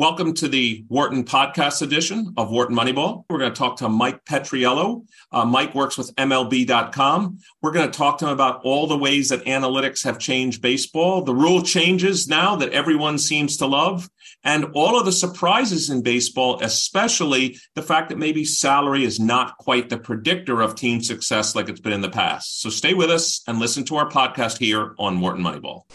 Welcome to the Wharton podcast edition of Wharton Moneyball. We're going to talk to Mike Petriello. Uh, Mike works with MLB.com. We're going to talk to him about all the ways that analytics have changed baseball, the rule changes now that everyone seems to love, and all of the surprises in baseball, especially the fact that maybe salary is not quite the predictor of team success like it's been in the past. So stay with us and listen to our podcast here on Wharton Moneyball.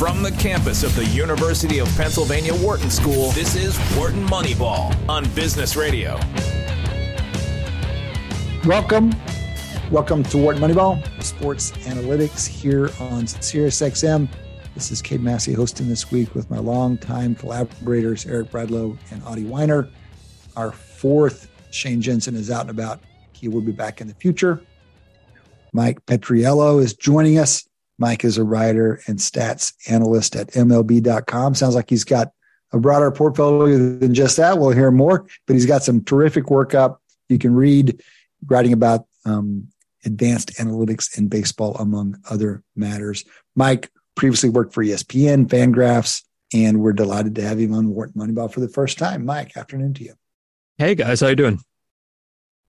From the campus of the University of Pennsylvania Wharton School, this is Wharton Moneyball on Business Radio. Welcome. Welcome to Wharton Moneyball, sports analytics here on SiriusXM. This is Cade Massey hosting this week with my longtime collaborators, Eric Bradlow and Adi Wyner. Our fourth Shane Jensen is out and about. He will be back in the future. Mike Petriello is joining us. Mike is a writer and stats analyst at MLB.com. Sounds like he's got a broader portfolio than just that. We'll hear more, but he's got some terrific work up. You can read writing about um, advanced analytics in baseball, among other matters. Mike previously worked for ESPN, Fangraphs, and we're delighted to have him on Wharton Moneyball for the first time. Mike, afternoon to you. Hey guys, how you doing?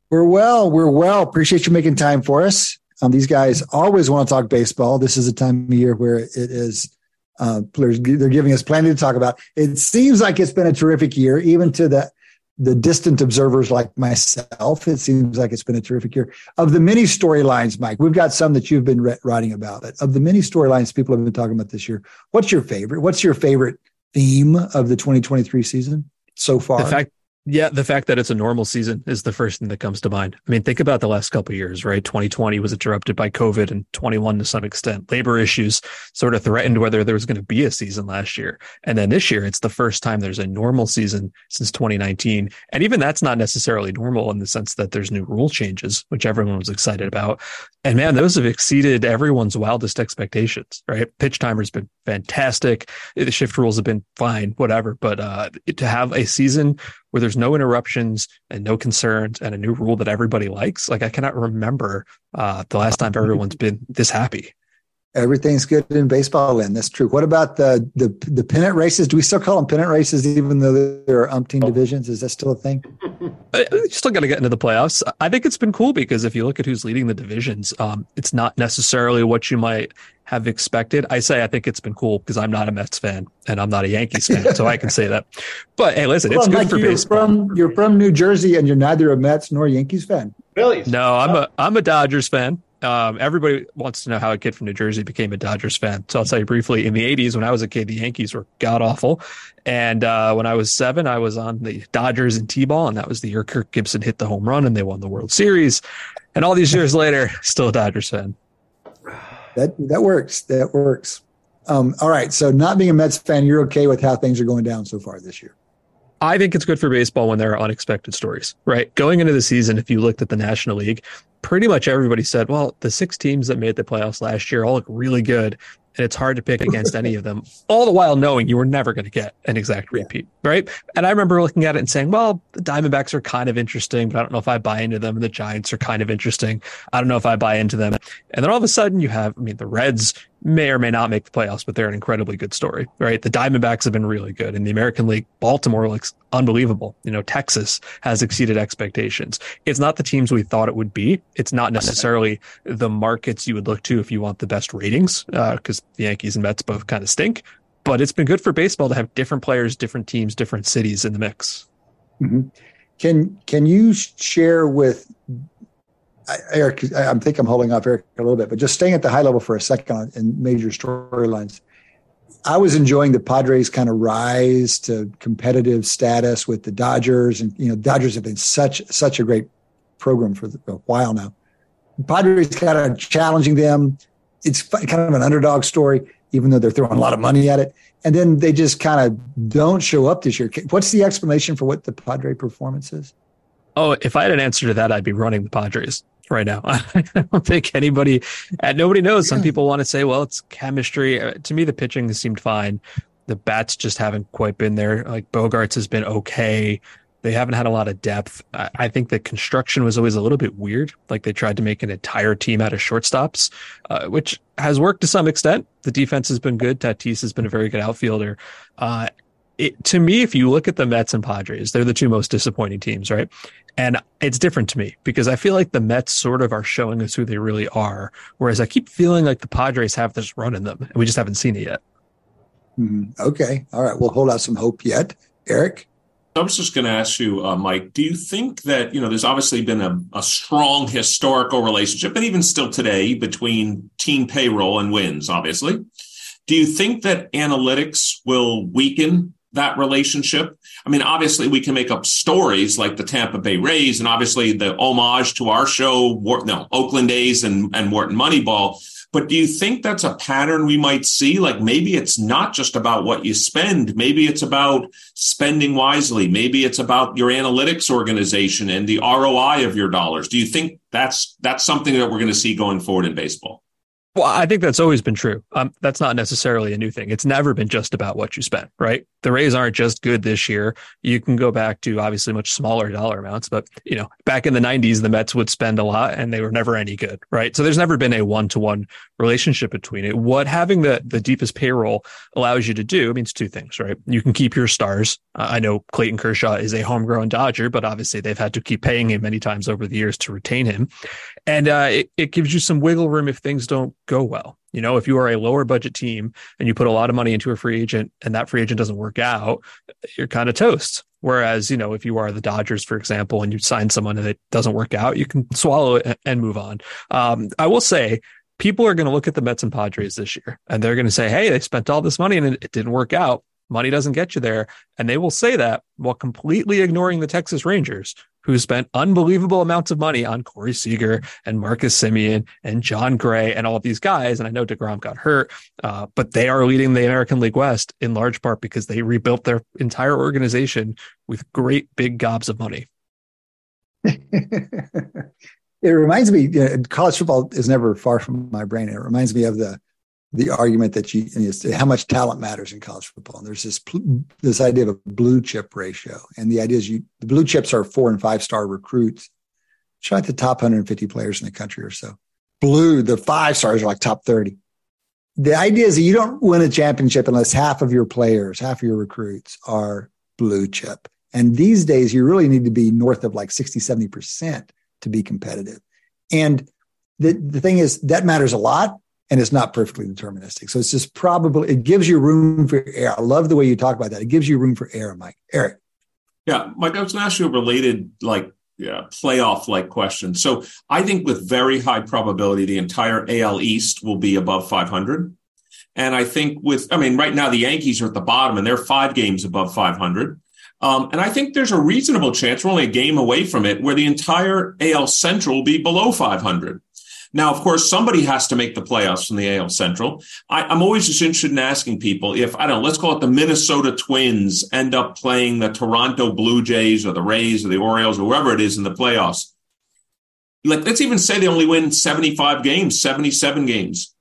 We're well. We're well. Appreciate you making time for us. Um, these guys always want to talk baseball. This is a time of year where it is uh, they're giving us plenty to talk about. It seems like it's been a terrific year, even to the the distant observers like myself. It seems like it's been a terrific year. Of the many storylines, Mike, we've got some that you've been re- writing about. It of the many storylines people have been talking about this year, what's your favorite? What's your favorite theme of the 2023 season so far? The fact yeah, the fact that it's a normal season is the first thing that comes to mind. I mean, think about the last couple years, right? 2020 was interrupted by COVID and 21 to some extent. Labor issues sort of threatened whether there was going to be a season last year. And then this year, it's the first time there's a normal season since 2019. And even that's not necessarily normal in the sense that there's new rule changes, which everyone was excited about. And man, those have exceeded everyone's wildest expectations, right? Pitch timer's been fantastic. The shift rules have been fine, whatever. But uh, to have a season where there's no interruptions and no concerns and a new rule that everybody likes. Like I cannot remember uh, the last time everyone's been this happy. Everything's good in baseball land. That's true. What about the the the pennant races? Do we still call them pennant races, even though there are umpteen divisions? Is that still a thing? You still got to get into the playoffs. I think it's been cool because if you look at who's leading the divisions, um, it's not necessarily what you might have expected. I say I think it's been cool because I'm not a Mets fan and I'm not a Yankees fan, so I can say that. But hey, listen, well, it's good like for you're baseball. From, you're from New Jersey and you're neither a Mets nor a Yankees fan. Really? No, I'm a I'm a Dodgers fan. Um, everybody wants to know how a kid from New Jersey became a Dodgers fan. So I'll tell you briefly. In the 80s, when I was a kid, the Yankees were god awful. And uh, when I was seven, I was on the Dodgers in T-ball, and that was the year Kirk Gibson hit the home run and they won the World Series. And all these years later, still a Dodgers fan. That that works. That works. Um, all right. So, not being a Mets fan, you're okay with how things are going down so far this year. I think it's good for baseball when there are unexpected stories, right? Going into the season, if you looked at the National League, pretty much everybody said, well, the six teams that made the playoffs last year all look really good. And it's hard to pick against any of them, all the while knowing you were never going to get an exact repeat, yeah. right? And I remember looking at it and saying, well, the Diamondbacks are kind of interesting, but I don't know if I buy into them. The Giants are kind of interesting. I don't know if I buy into them. And then all of a sudden you have, I mean, the Reds, may or may not make the playoffs, but they're an incredibly good story, right? The Diamondbacks have been really good in the American League. Baltimore looks unbelievable. You know, Texas has exceeded expectations. It's not the teams we thought it would be. It's not necessarily the markets you would look to if you want the best ratings, because uh, the Yankees and Mets both kind of stink. But it's been good for baseball to have different players, different teams, different cities in the mix. Mm-hmm. Can can you share with Eric, I think I'm holding off Eric a little bit, but just staying at the high level for a second in major storylines. I was enjoying the Padres kind of rise to competitive status with the Dodgers, and you know, Dodgers have been such such a great program for a while now. The Padres kind of challenging them. It's kind of an underdog story, even though they're throwing a lot of money at it. And then they just kind of don't show up this year. What's the explanation for what the Padre performance is? Oh, if I had an answer to that, I'd be running the Padres right now. I don't think anybody, and nobody knows. Some people want to say, well, it's chemistry. Uh, to me, the pitching seemed fine. The bats just haven't quite been there. Like Bogaerts has been okay. They haven't had a lot of depth. I think the construction was always a little bit weird. Like they tried to make an entire team out of shortstops, uh, which has worked to some extent. The defense has been good. Tatis has been a very good outfielder. Uh, it, to me, if you look at the Mets and Padres, they're the two most disappointing teams, right? And it's different to me because I feel like the Mets sort of are showing us who they really are. Whereas I keep feeling like the Padres have this run in them and we just haven't seen it yet. Mm-hmm. Okay. All right. We'll hold out some hope yet. Eric? I was just going to ask you, uh, Mike, do you think that, you know, there's obviously been a, a, strong historical relationship, and even still today, between team payroll and wins, obviously. Do you think that analytics will weaken that relationship? I mean, obviously, we can make up stories like the Tampa Bay Rays, and obviously the homage to our show, no, Oakland A's and, and Wharton Moneyball. But do you think that's a pattern we might see? Like maybe it's not just about what you spend. Maybe it's about spending wisely. Maybe it's about your analytics organization and the ROI of your dollars. Do you think that's that's something that we're going to see going forward in baseball? Well, I think that's always been true. Um, that's not necessarily a new thing. It's never been just about what you spend, right? The Rays aren't just good this year. You can go back to obviously much smaller dollar amounts, but you know, back in the 90s, the Mets would spend a lot and they were never any good, right? So there's never been a one to one relationship between it. What having the, the deepest payroll allows you to do means two things, right? You can keep your stars. Uh, I know Clayton Kershaw is a homegrown Dodger, but obviously they've had to keep paying him many times over the years to retain him. And uh, it, it gives you some wiggle room if things don't go well. You know, if you are a lower budget team and you put a lot of money into a free agent and that free agent doesn't work out, you're kind of toast. Whereas, you know, if you are the Dodgers, for example, and you sign someone and it doesn't work out, you can swallow it and move on. Um, I will say people are going to look at the Mets and Padres this year and they're going to say, Hey, they spent all this money and it didn't work out. Money doesn't get you there. And they will say that while completely ignoring the Texas Rangers, who spent unbelievable amounts of money on Corey Seager and Marcus Semien and Jon Gray and all of these guys. And I know DeGrom got hurt, uh, but they are leading the American League West in large part because they rebuilt their entire organization with great big gobs of money. it reminds me, uh, college football is never far from my brain. It reminds me of the the argument that you, how much talent matters in college football. And there's this this idea of a blue chip ratio, and the idea is you the blue chips are four and five star recruits, try the top 150 players in the country or so. Blue, the five stars are like top 30. The idea is that you don't win a championship unless half of your players, half of your recruits are blue chip. And these days, you really need to be north of like 60, 70% to be competitive. And the, the thing is, that matters a lot and it's not perfectly deterministic. So it's just probably, it gives you room for error. I love the way you talk about that. It gives you room for error, Mike. Eric. Yeah, Mike, I was going to ask you a related, like, yeah, playoff like question. So I think with very high probability, the entire AL East will be above 500. And I think with, I mean, right now the Yankees are at the bottom and they're five games above 500. Um, and I think there's a reasonable chance, we're only a game away from it, where the entire AL Central will be below 500. Now, of course, somebody has to make the playoffs from the AL Central. I, am always just interested in asking people if, I don't know, let's call it the Minnesota Twins end up playing the Toronto Blue Jays or the Rays or the Orioles or whoever it is in the playoffs. Like, let's even say they only win 75 games, 77 games.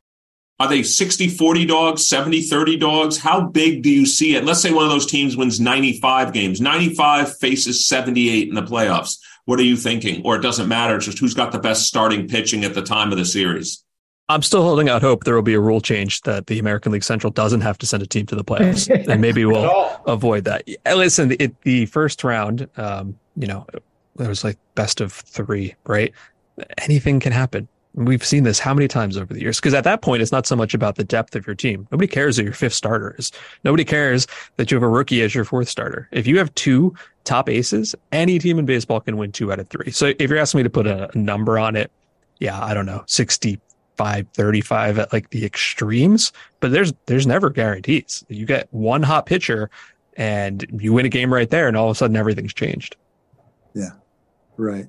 Are they 60 40 dogs, 70 30 dogs? How big do you see it? Let's say one of those teams wins 95 games. 95 faces 78 in the playoffs. What are you thinking? Or it doesn't matter. It's just who's got the best starting pitching at the time of the series. I'm still holding out hope there will be a rule change that the American League Central doesn't have to send a team to the playoffs, and maybe we'll avoid that. Listen, it, the first round, um, you know, there was like best of three, right? Anything can happen. We've seen this how many times over the years? Because at that point, it's not so much about the depth of your team. Nobody cares who your fifth starter is. Nobody cares that you have a rookie as your fourth starter. If you have two top aces, any team in baseball can win two out of three. So if you're asking me to put a, number on it, yeah, I don't know, 65, 35 at like the extremes, but there's, there's never guarantees. You get one hot pitcher and you win a game right there and all of a sudden everything's changed. Yeah. Right.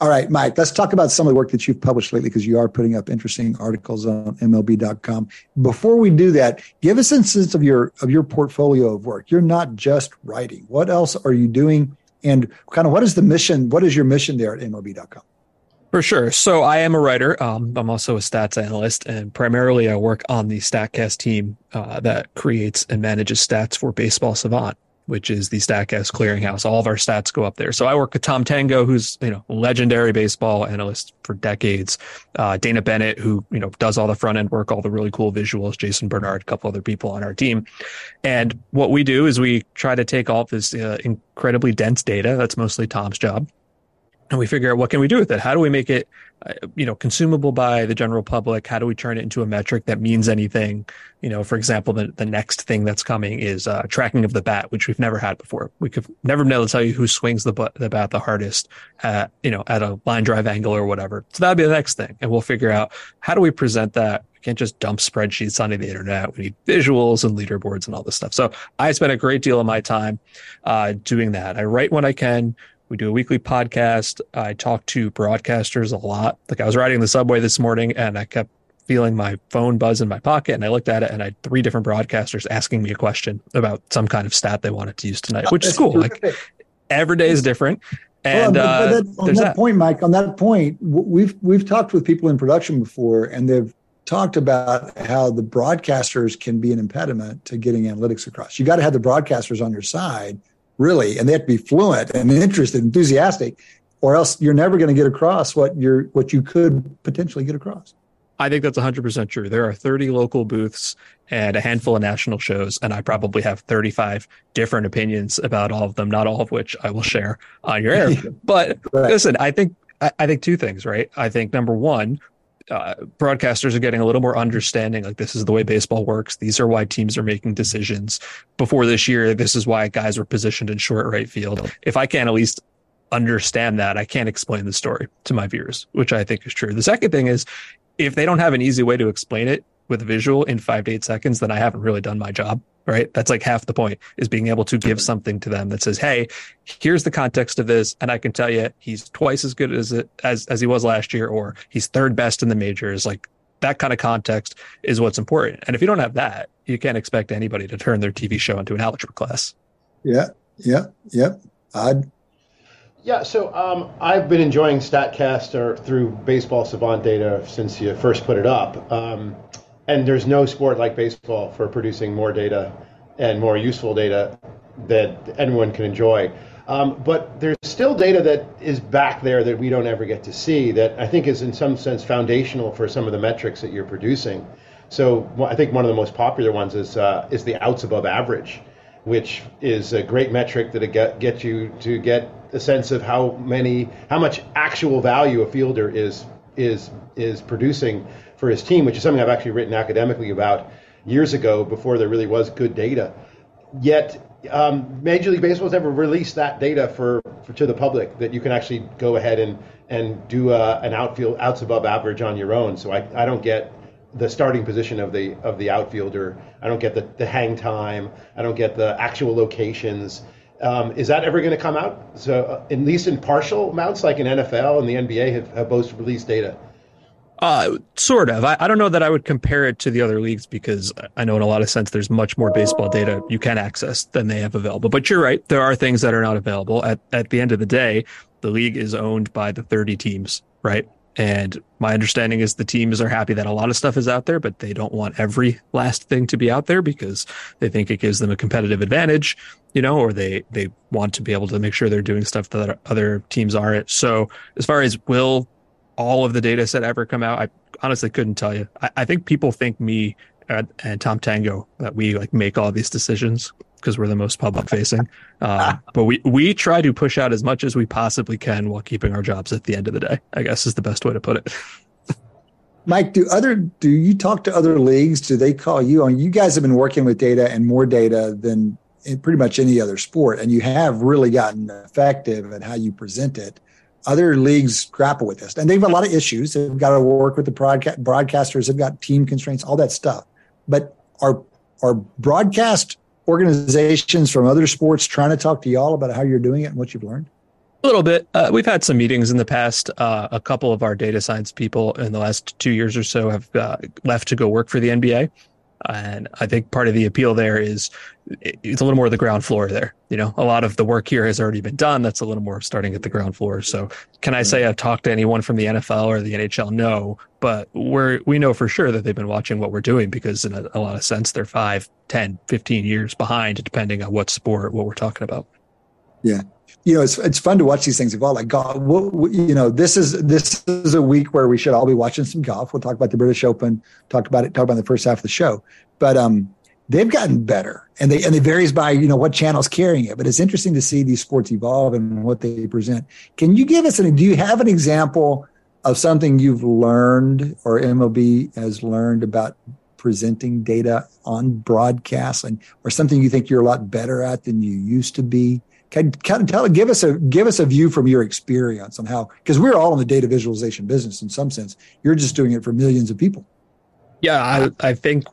All right, Mike, let's talk about some of the work that you've published lately because you are putting up interesting articles on MLB.com. Before we do that, give us a sense of your of your portfolio of work. You're not just writing. What else are you doing? And kind of what is the mission? What is your mission there at MLB.com? For sure. So I am a writer. Um, I'm also a stats analyst, and primarily I work on the Statcast team uh, that creates and manages stats for Baseball Savant. Which is the Statcast clearinghouse. All of our stats go up there. So I work with Tom Tango, who's you know legendary baseball analyst for decades. Uh, Dana Bennett, who you know does all the front end work, all the really cool visuals. Jason Bernard, a couple other people on our team. And what we do is we try to take all this uh, incredibly dense data. That's mostly Tom's job and we figure out what can we do with it? How do we make it uh, you know consumable by the general public? How do we turn it into a metric that means anything? You know for example the, the next thing that's coming is uh, tracking of the bat which we've never had before. We could never able to tell you who swings the, the bat the hardest at you know at a line drive angle or whatever. So that'll be the next thing and we'll figure out how do we present that? We can't just dump spreadsheets onto the internet. We need visuals and leaderboards and all this stuff. So i spend a great deal of my time uh, doing that. I write when i can we do a weekly podcast. I talk to broadcasters a lot. Like I was riding the subway this morning and I kept feeling my phone buzz in my pocket and I looked at it and I had three different broadcasters asking me a question about some kind of stat they wanted to use tonight, oh, which is cool. Terrific. Like every day is different. And well, uh, that, on that, that, point, Mike, on that point, we've we've talked with people in production before, and they've talked about how the broadcasters can be an impediment to getting analytics across. You got to have the broadcasters on your side really, and they have to be fluent and interested, enthusiastic, or else you're never going to get across what you're what you could potentially get across. I think that's 100% true. There are 30 local booths and a handful of national shows, and I probably have 35 different opinions about all of them, not all of which I will share on your air. But right. listen, I think I think two things, right? I think number one, uh, broadcasters are getting a little more understanding. Like this is the way baseball works. These are why teams are making decisions. Before this year, this is why guys were positioned in short right field. If I can't at least understand that, I can't explain the story to my viewers, which I think is true. The second thing is if they don't have an easy way to explain it with visual in five to eight seconds, then I haven't really done my job right? That's like half the point is being able to give something to them that says, Hey, here's the context of this. And I can tell you he's twice as good as it as, as he was last year, or he's third best in the majors. Like that kind of context is what's important. And if you don't have that, you can't expect anybody to turn their TV show into an algebra class. Yeah. Yeah. Yeah. I'd yeah, so um, I've been enjoying Statcaster through Baseball Savant data since you first put it up. Um, and there's no sport like baseball for producing more data and more useful data that anyone can enjoy. Um, but there's still data that is back there that we don't ever get to see that I think is in some sense foundational for some of the metrics that you're producing. So I think one of the most popular ones is uh, is the outs above average, which is a great metric that get get you to get a sense of how many how much actual value a fielder is is is producing for his team, which is something I've actually written academically about years ago before there really was good data. Yet um, Major League Baseball has never released that data for, for, to the public that you can actually go ahead and and do uh, an outfield outs above average on your own. So I, I don't get the starting position of the of the outfielder. I don't get the, the hang time. I don't get the actual locations. Um, is that ever going to come out? So uh, at least in partial amounts, like in NFL and the NBA have, have both released data. Uh, sort of. I, I don't know that I would compare it to the other leagues because I know in a lot of sense there's much more baseball data you can access than they have available. But you're right. There are things that are not available. At, at the end of the day, the league is owned by the 30 teams, right? And my understanding is the teams are happy that a lot of stuff is out there, but they don't want every last thing to be out there because they think it gives them a competitive advantage, you know, or they, they want to be able to make sure they're doing stuff that other teams aren't. So as far as will all of the data set ever come out? I honestly couldn't tell you. I, I think people think me and, and, Tom Tango that we like make all these decisions because we're the most public facing. Uh, but we we try to push out as much as we possibly can while keeping our jobs at the end of the day. I guess is the best way to put it. Mike, do other do you talk to other leagues? Do they call you on? You guys have been working with data and more data than in pretty much any other sport, and you have really gotten effective at how you present it other leagues grapple with this, and they have a lot of issues. They've got to work with the broadcast, broadcasters. They've got team constraints, all that stuff. But are are broadcast organizations from other sports trying to talk to y'all about how you're doing it and what you've learned? A little bit. Uh, we've had some meetings in the past. Uh, a couple of our data science people in the last two years or so have uh, left to go work for the NBA. And I think part of the appeal there is it's a little more of the ground floor there. You know, a lot of the work here has already been done. That's a little more starting at the ground floor. So can I say mm-hmm. I've talked to anyone from the NFL or the NHL? No, but we're, we know for sure that they've been watching what we're doing because in a, a lot of sense, they're five, 10, 15 years behind, depending on what sport, what we're talking about. Yeah you know, it's it's fun to watch these things evolve. Like golf, you know, this is this is a week where we should all be watching some golf. We'll talk about the British Open, talk about it, talk about the first half of the show. But um, they've gotten better, and they and it varies by you know what channel's carrying it. But it's interesting to see these sports evolve and what they present. Can you give us an? Do you have an example of something you've learned or MLB has learned about presenting data on broadcast, and or something you think you're a lot better at than you used to be? Can, tell give us a give us a view from your experience on how because we're all in the data visualization business in some sense. You're just doing it for millions of people. Yeah, I, I think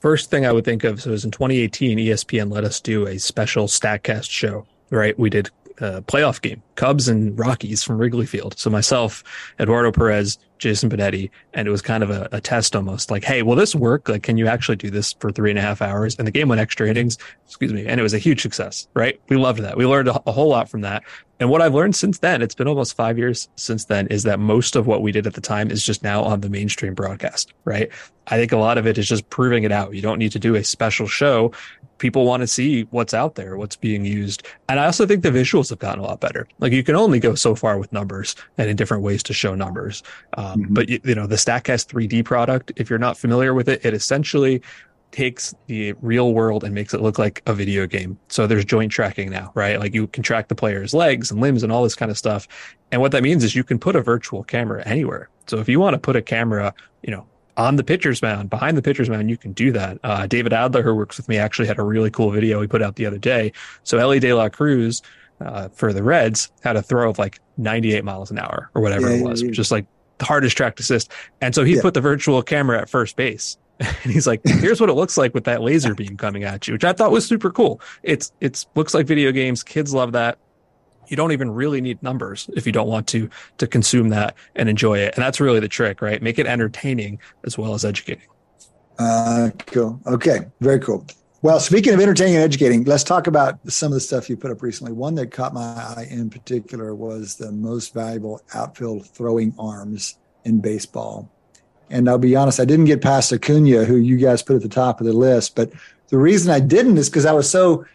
first thing I would think of so was in 2018, ESPN let us do a special Statcast show. Right, we did a playoff game, Cubs and Rockies from Wrigley Field. So myself, Eduardo Perez, Jason Benetti, and it was kind of a, a, test almost like, hey, will this work? Like, can you actually do this for three and a half hours? And the game went extra innings, excuse me, and it was a huge success, right? We loved that. We learned a, a whole lot from that. And what I've learned since then, it's been almost five years since then, is that most of what we did at the time is just now on the mainstream broadcast, right? I think a lot of it is just proving it out. You don't need to do a special show. People want to see what's out there, what's being used. And I also think the visuals have gotten a lot better. Like you can only go so far with numbers and in different ways to show numbers. Um, mm-hmm. But you, you know, the StatCast 3D product, if you're not familiar with it, it essentially takes the real world and makes it look like a video game. So there's joint tracking now, right? Like you can track the player's legs and limbs and all this kind of stuff. And what that means is you can put a virtual camera anywhere. So if you want to put a camera, you know, on the pitcher's mound, behind the pitcher's mound, you can do that. Uh, David Adler, who works with me, actually had a really cool video he put out the other day. So Elly De La Cruz, uh, for the Reds, had a throw of like 98 miles an hour or whatever yeah, it was, yeah, yeah. just like the hardest track assist. And so he put the virtual camera at first base and he's like, here's what it looks like with that laser beam coming at you, which I thought was super cool. It's, it's looks like video games. Kids love that. You don't even really need numbers if you don't want to, to consume that and enjoy it. And that's really the trick, right? Make it entertaining as well as educating. Uh, cool. Okay. Very cool. Well, speaking of entertaining and educating, let's talk about some of the stuff you put up recently. One that caught my eye in particular was the most valuable outfield throwing arms in baseball. And I'll be honest, I didn't get past Acuna, who you guys put at the top of the list. But the reason I didn't is because I was so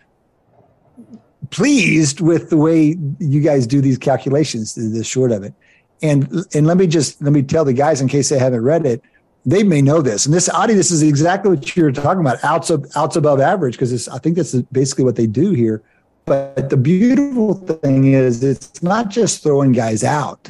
pleased with the way you guys do these calculations, the short of it. And and let me just let me tell the guys in case they haven't read it, they may know this. And this Adi, this is exactly what you're talking about, outs outs above average, because I think that's basically what they do here. But the beautiful thing is, it's not just throwing guys out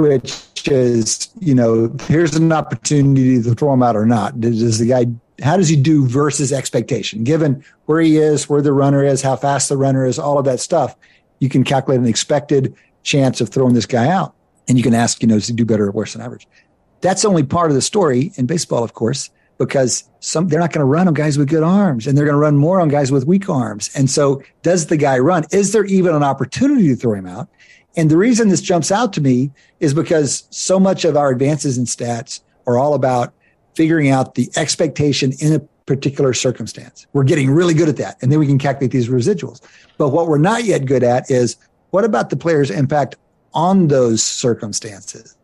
which is, you know, here's an opportunity to throw them out or not. Does the guy, how does he do versus expectation? Given where he is, where the runner is, how fast the runner is, all of that stuff, you can calculate an expected chance of throwing this guy out. And you can ask, you know, does he do better or worse than average? That's only part of the story in baseball, of course, because some they're not going to run on guys with good arms and they're going to run more on guys with weak arms. And so does the guy run? Is there even an opportunity to throw him out? And the reason this jumps out to me is because so much of our advances in stats are all about figuring out the expectation in a particular circumstance. We're getting really good at that. And then we can calculate these residuals. But what we're not yet good at is what about the player's impact on those circumstances?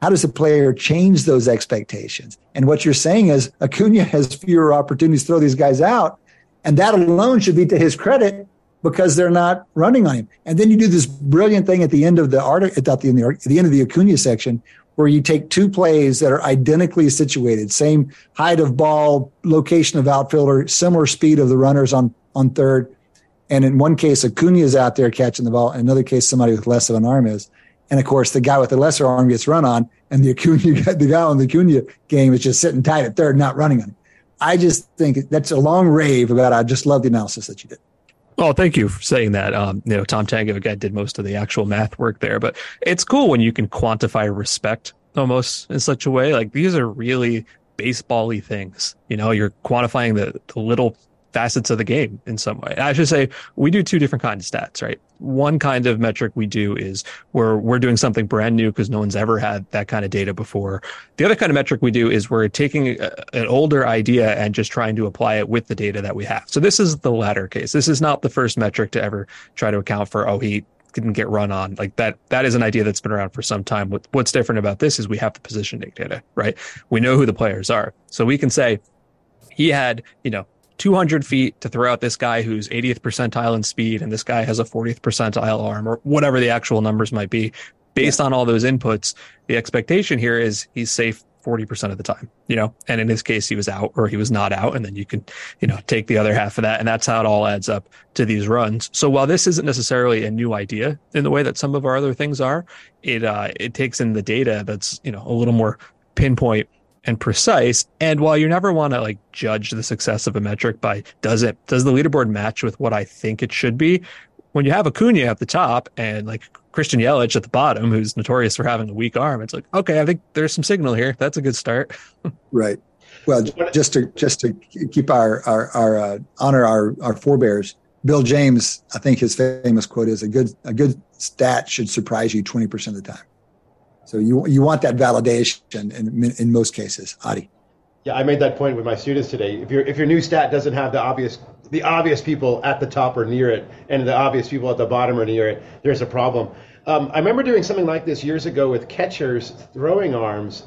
How does the player change those expectations? And what you're saying is Acuna has fewer opportunities to throw these guys out. And that alone should be to his credit because they're not running on him. And then you do this brilliant thing at the end of the article, at the, end of the, the end of the Acuna section, where you take two plays that are identically situated, same height of ball, location of outfielder, similar speed of the runners on on third. And in one case, Acuna is out there catching the ball. In another case, somebody with less of an arm is. And of course, the guy with the lesser arm gets run on, and the Acuna, the guy on the Acuna game is just sitting tight at third, not running on him. I just think that's a long rave about. I just love the analysis that you did. Oh, thank you for saying that. Um, you know, Tom Tango guy did most of the actual math work there, but it's cool when you can quantify respect almost in such a way. Like these are really baseball-y things. You know, you're quantifying the, the little facets of the game in some way. I should say we do two different kinds of stats, right? One kind of metric we do is where we're doing something brand new because no one's ever had that kind of data before. The other kind of metric we do is we're taking a, an older idea and just trying to apply it with the data that we have. So this is the latter case. This is not the first metric to ever try to account for, oh, he didn't get run on like that that is an idea that's been around for some time what, what's different about this is we have the positioning data right we know who the players are so we can say he had you know 200 feet to throw out this guy who's 80th percentile in speed and this guy has a 40th percentile arm or whatever the actual numbers might be. Based yeah. on all those inputs, the expectation here is he's safe 40% of the time, you know, and in his case, he was out or he was not out. And then you can, you know, take the other half of that. And that's how it all adds up to these runs. So while this isn't necessarily a new idea in the way that some of our other things are, it, uh, it takes in the data that's, you know, a little more pinpoint and precise. And while you never want to like judge the success of a metric by does it does the leaderboard match with what I think it should be, when you have Acuna at the top and like Christian Yelich at the bottom, who's notorious for having a weak arm, it's like okay, I think there's some signal here. That's a good start. right. Well, just to just to keep our our, our uh, honor our our forebears, Bill James, I think his famous quote is a good a good stat should surprise you twenty percent of the time. So you you want that validation in in most cases, Adi. Yeah, I made that point with my students today. If your if your new stat doesn't have the obvious the obvious people at the top or near it, and the obvious people at the bottom or near it, there's a problem. Um, I remember doing something like this years ago with catchers throwing arms,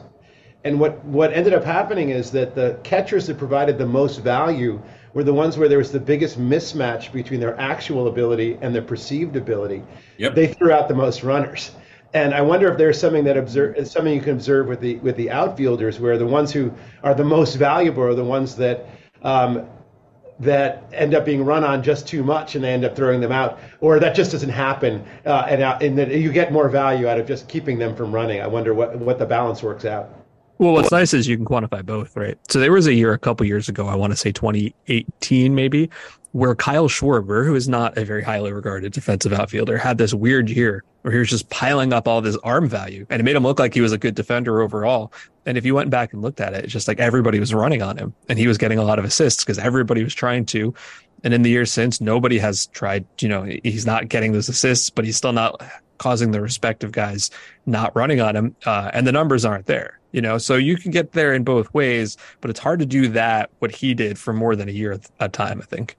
and what what ended up happening is that the catchers that provided the most value were the ones where there was the biggest mismatch between their actual ability and their perceived ability. Yep. They threw out the most runners and I wonder if there's something that observe something you can observe with the with the outfielders, where the ones who are the most valuable are the ones that um, that end up being run on just too much, and they end up throwing them out, or that just doesn't happen, uh, and uh, and that you get more value out of just keeping them from running. I wonder what what the balance works out. Well, what's nice is you can quantify both, right? So there was a year a couple years ago, I want to say 2018 maybe, where Kyle Schwarber, who is not a very highly regarded defensive outfielder, had this weird year where he was just piling up all of his arm value and it made him look like he was a good defender overall. And if you went back and looked at it, it's just like everybody was running on him and he was getting a lot of assists because everybody was trying to. And in the years since, nobody has tried, you know, he's not getting those assists, but he's still not causing the respective guys not running on him. Uh, and the numbers aren't there, you know, so you can get there in both ways, but it's hard to do that, what he did for more than a year at a time, I think.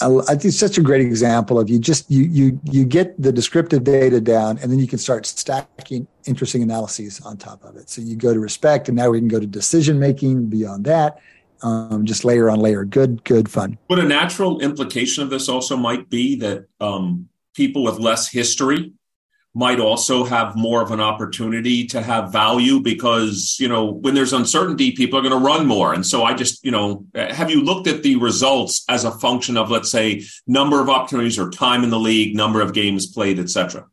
I, think it's such a great example of you just you you you get the descriptive data down and then you can start stacking interesting analyses on top of it. So you go to respect and now we can go to decision making beyond that um, just layer on layer. Good good fun. But a natural implication of this also might be that um, people with less history might also have more of an opportunity to have value because you know when there's uncertainty people are going to run more and so i just you know have you looked at the results as a function of let's say number of opportunities or time in the league number of games played etc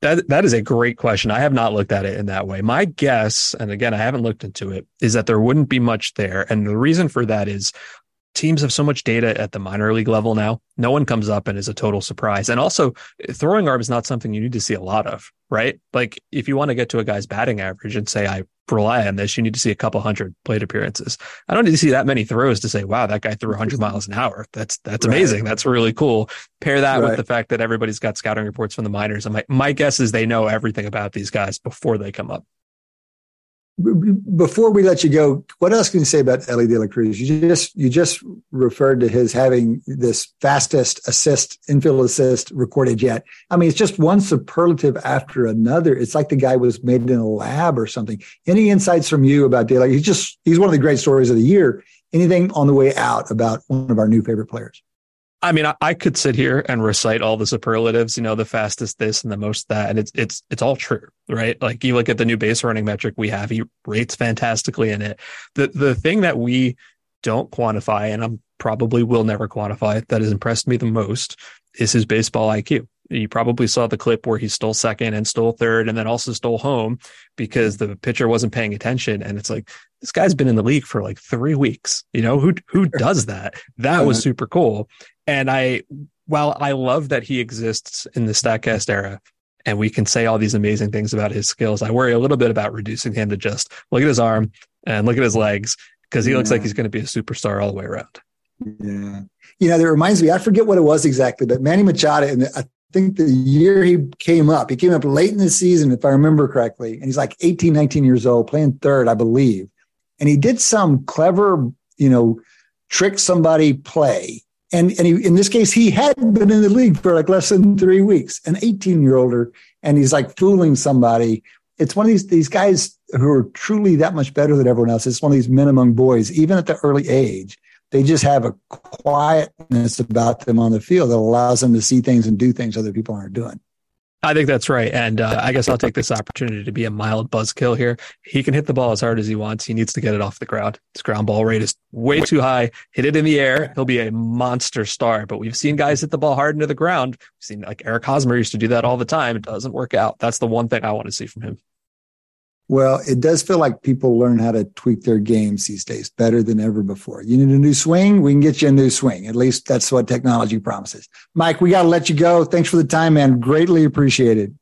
that that is a great question. I have not looked at it in that way. My guess, and again, I haven't looked into it, is that there wouldn't be much there. And the reason for that is teams have so much data at the minor league level now. No one comes up and is a total surprise. And also, throwing arm is not something you need to see a lot of, right? Like, if you want to get to a guy's batting average and say, I rely on this, you need to see a couple hundred plate appearances. I don't need to see that many throws to say, wow, that guy threw 100 miles an hour. That's that's right. amazing. That's really cool. Pair that right. with the fact that everybody's got scouting reports from the minors. And my, my guess is they know everything about these guys before they come up before we let you go, what else can you say about Elly De La Cruz? You just you just referred to his having this fastest assist, infield assist recorded yet. I mean, it's just one superlative after another. It's like the guy was made in a lab or something. Any insights from you about De La? He's just he's one of the great stories of the year. Anything on the way out about one of our new favorite players? I mean, I, I, could sit here and recite all the superlatives, you know, the fastest this and the most that, and it's it's it's all true, right? Like you look at the new base running metric we have, he rates fantastically in it. The the thing that we don't quantify, and I'm probably will never quantify, that has impressed me the most is his baseball IQ. You probably saw the clip where he stole second and stole third and then also stole home because the pitcher wasn't paying attention. And it's like, this guy's been in the league for like three weeks. You know, who, who does that? That was uh-huh. super cool. And I, while I love that he exists in the Statcast era, and we can say all these amazing things about his skills, I worry a little bit about reducing him to just look at his arm and look at his legs because he yeah. looks like he's going to be a superstar all the way around. Yeah. You know, that reminds me, I forget what it was exactly, but Manny Machado, and I think the year he came up, he came up late in the season, if I remember correctly, and he's like 18, 19 years old, playing third, I believe. And he did some clever, you know, trick somebody play. And, and he, in this case, he had been in the league for like less than three weeks, an 18 year older, and he's like fooling somebody. It's one of these, these guys who are truly that much better than everyone else. It's one of these men among boys, even at the early age they just have a quietness about them on the field that allows them to see things and do things other people aren't doing. I think that's right. And uh, I guess I'll take this opportunity to be a mild buzzkill here. He can hit the ball as hard as he wants. He needs to get it off the ground. His ground ball rate is way too high. Hit it in the air. He'll be a monster star. But we've seen guys hit the ball hard into the ground. We've seen like Eric Hosmer used to do that all the time. It doesn't work out. That's the one thing I want to see from him. Well, it does feel like people learn how to tweak their games these days better than ever before. You need a new swing, we can get you a new swing. At least that's what technology promises. Mike, we got to let you go. Thanks for the time, man. Greatly appreciated.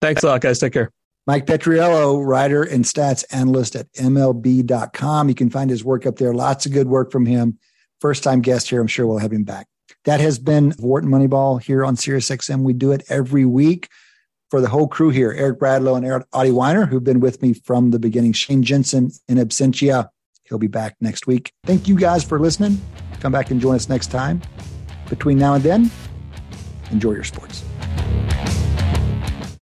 Thanks a lot, guys. Take care. Mike Petriello, writer and stats analyst at MLB.com. You can find his work up there. Lots of good work from him. First time guest here. I'm sure we'll have him back. That has been Wharton Moneyball here on SiriusXM. We do it every week for the whole crew here, Eric Bradlow and Adi Wyner, who've been with me from the beginning. Shane Jensen in absentia. He'll be back next week. Thank you guys for listening. Come back and join us next time. Between now and then, enjoy your sports.